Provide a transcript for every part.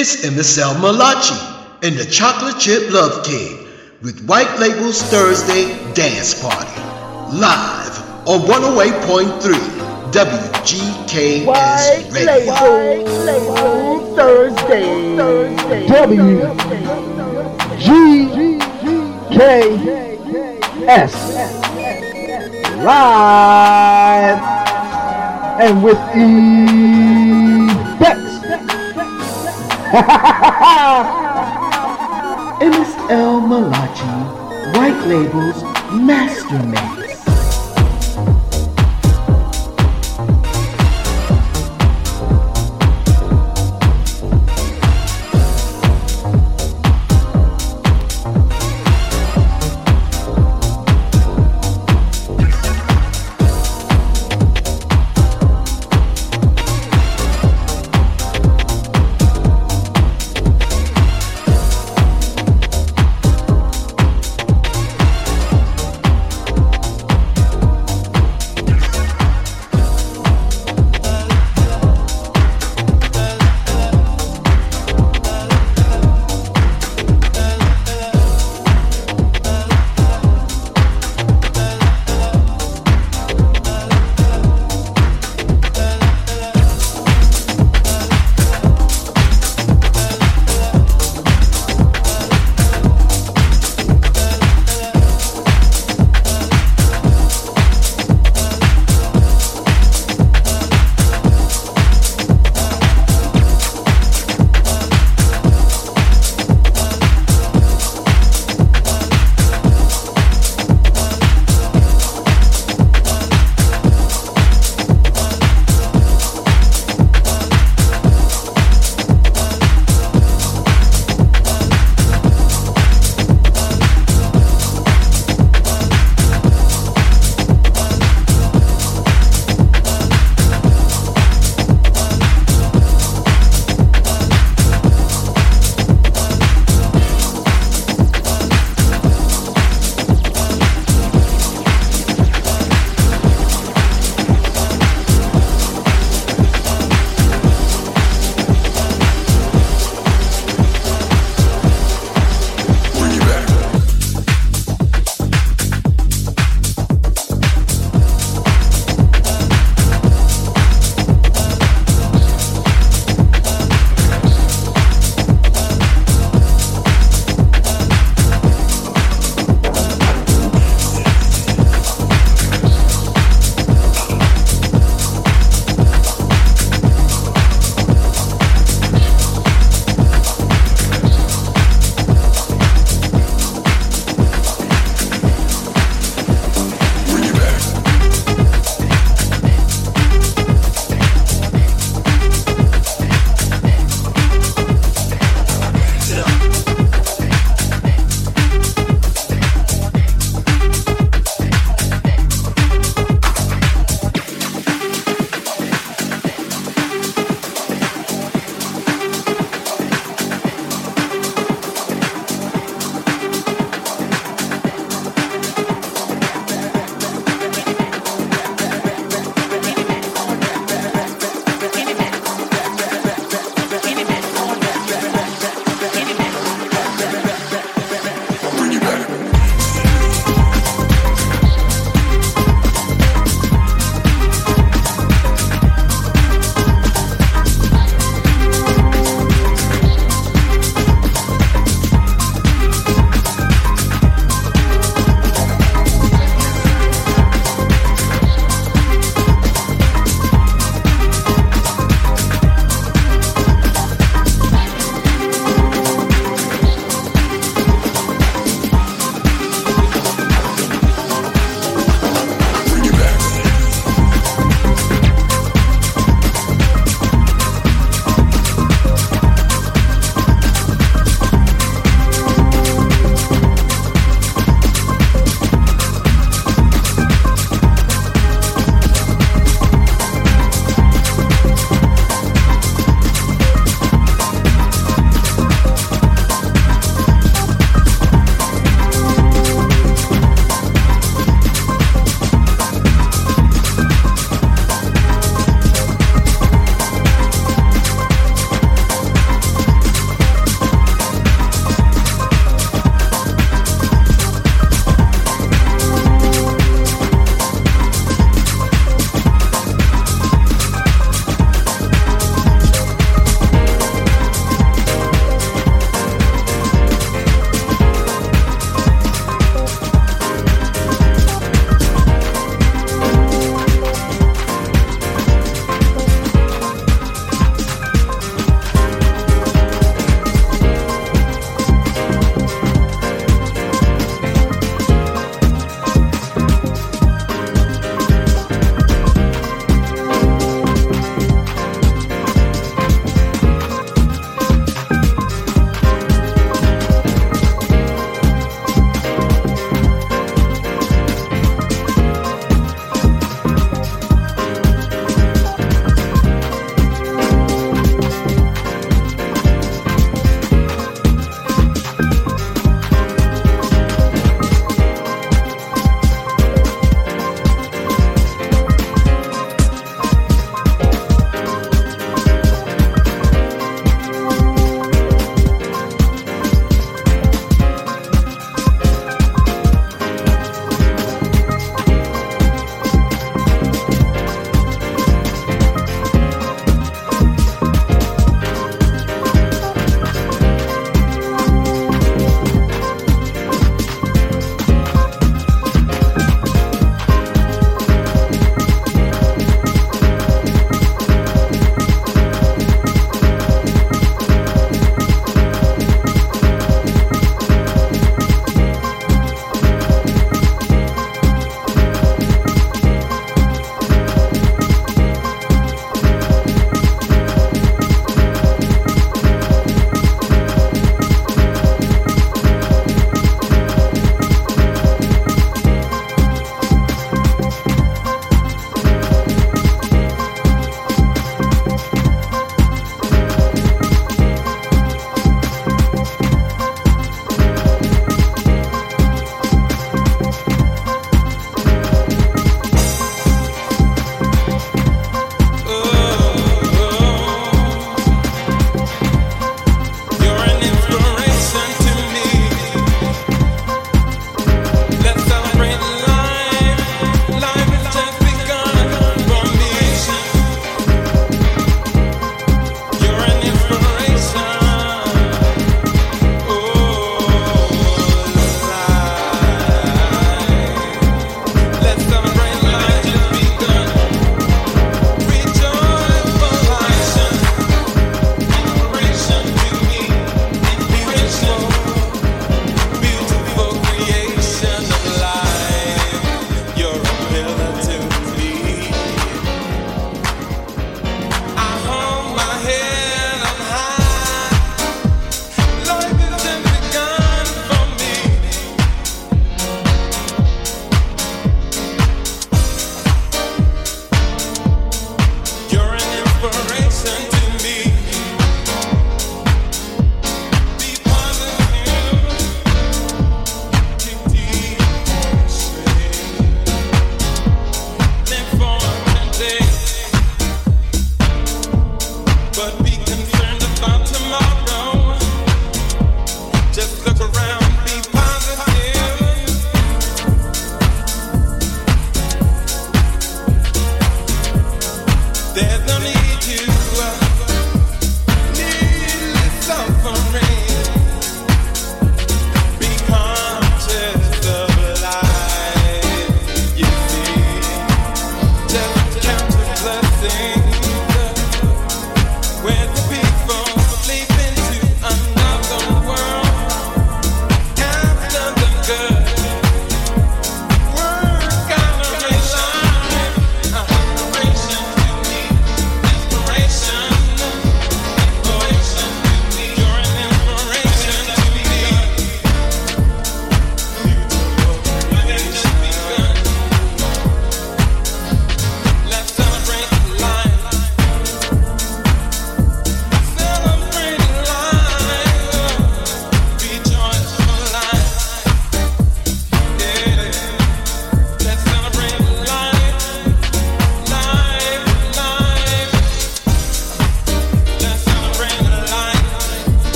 It's MSL Malachi and the Chocolate Chip Love Cake with White Label's Thursday Dance Party. Live on 108.3 WGKS White Radio. Label Thursday. Thursday. WGKS live and with effects. MSL Malachi, White Label's Master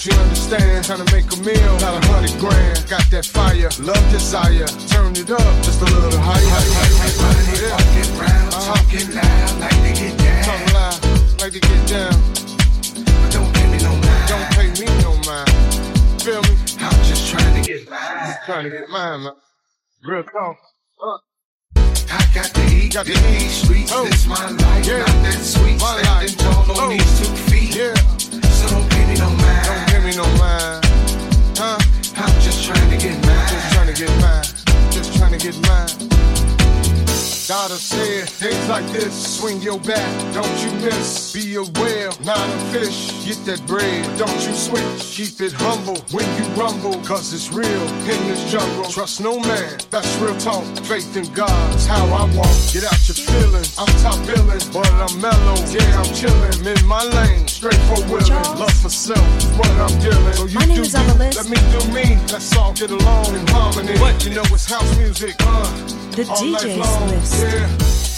She understands you understand? To make a meal, not a hundred grand. Got that fire, love, desire. Turn it up like this. Swing your bat, don't you miss. Be a whale, not a fish. Get that bread, don't you switch. Keep it humble when you rumble, cause it's real in this jungle. Trust no man, that's real talk. Faith in God's how I walk. Get out your feelings, I'm top billing, but I'm mellow. Yeah, I'm chillin', in my lane, straight for willin'. Love for self, what I'm dealing. So you my name is on the list. Let me do me, let's all get along in harmony. But You know it's house music, uh, The DJ's list. Yeah.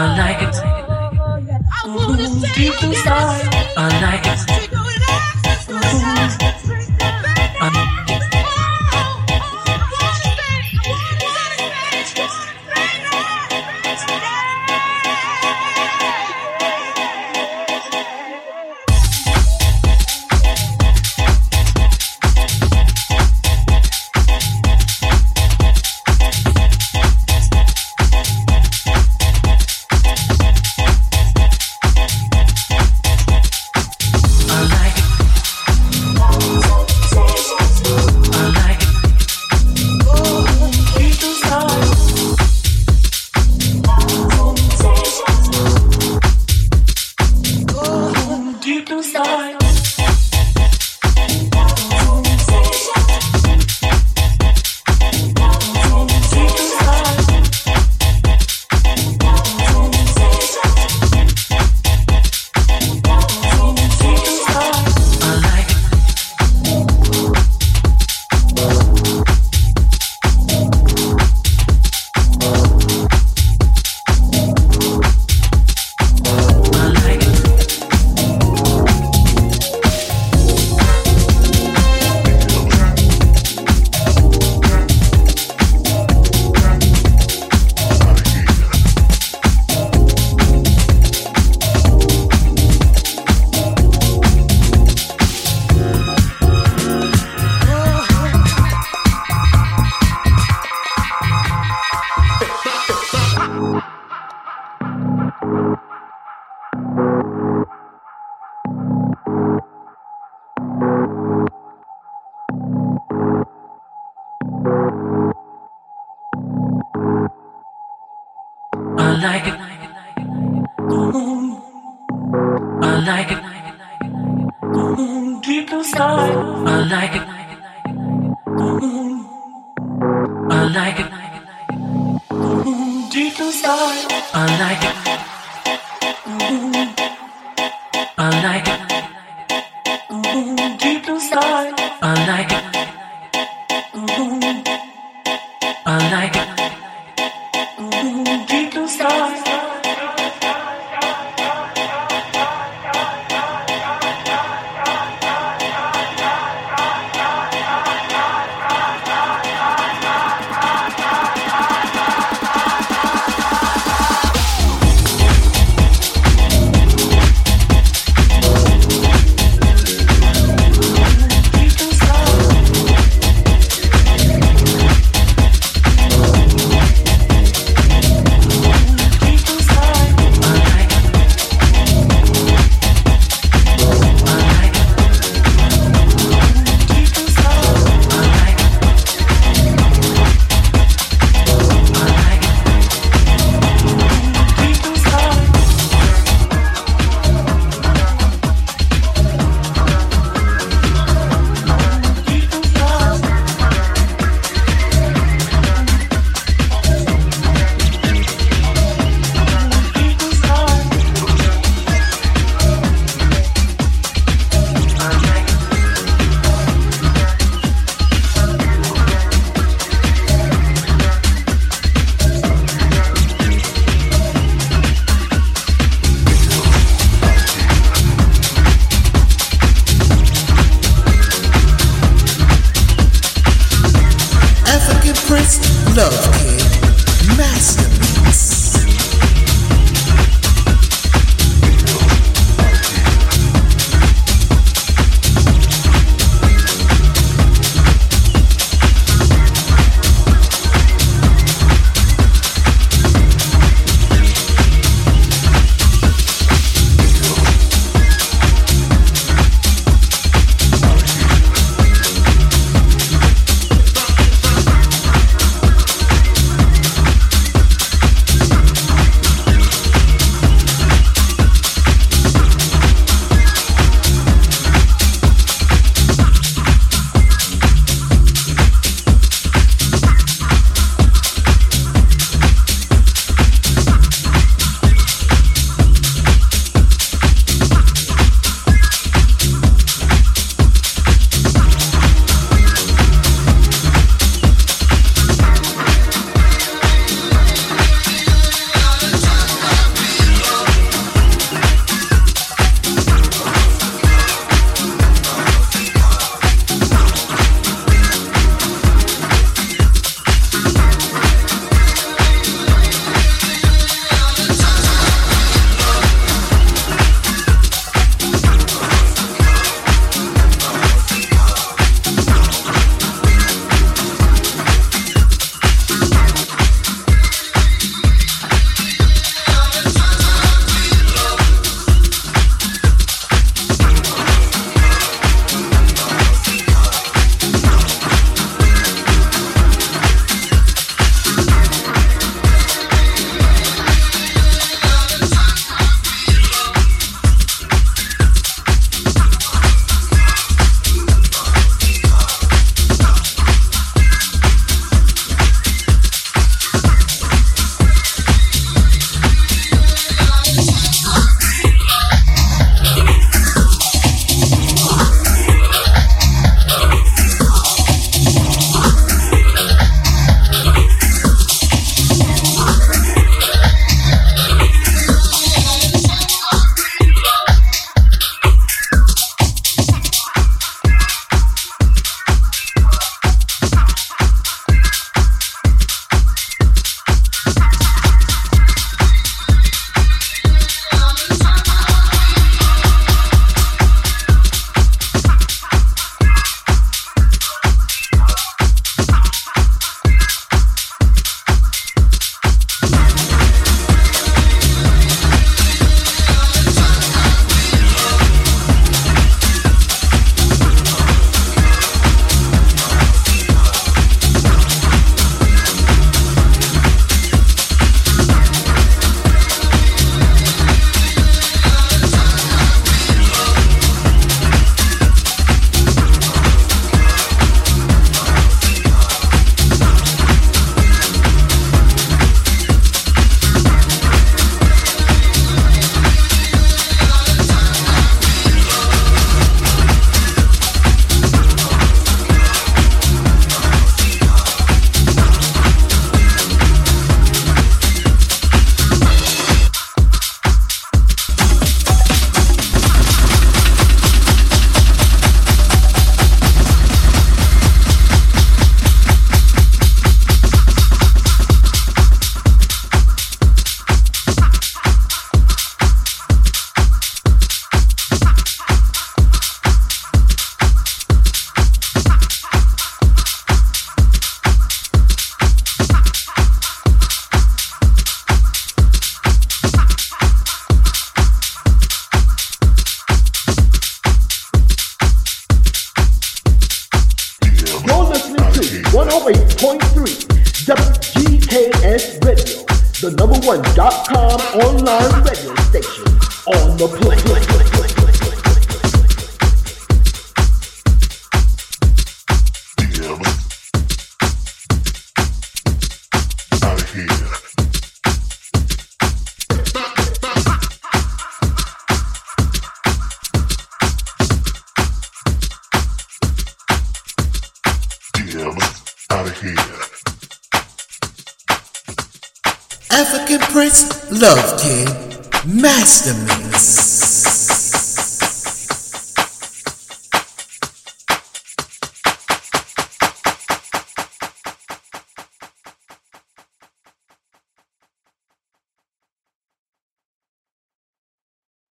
I like it. Deep inside, I like it.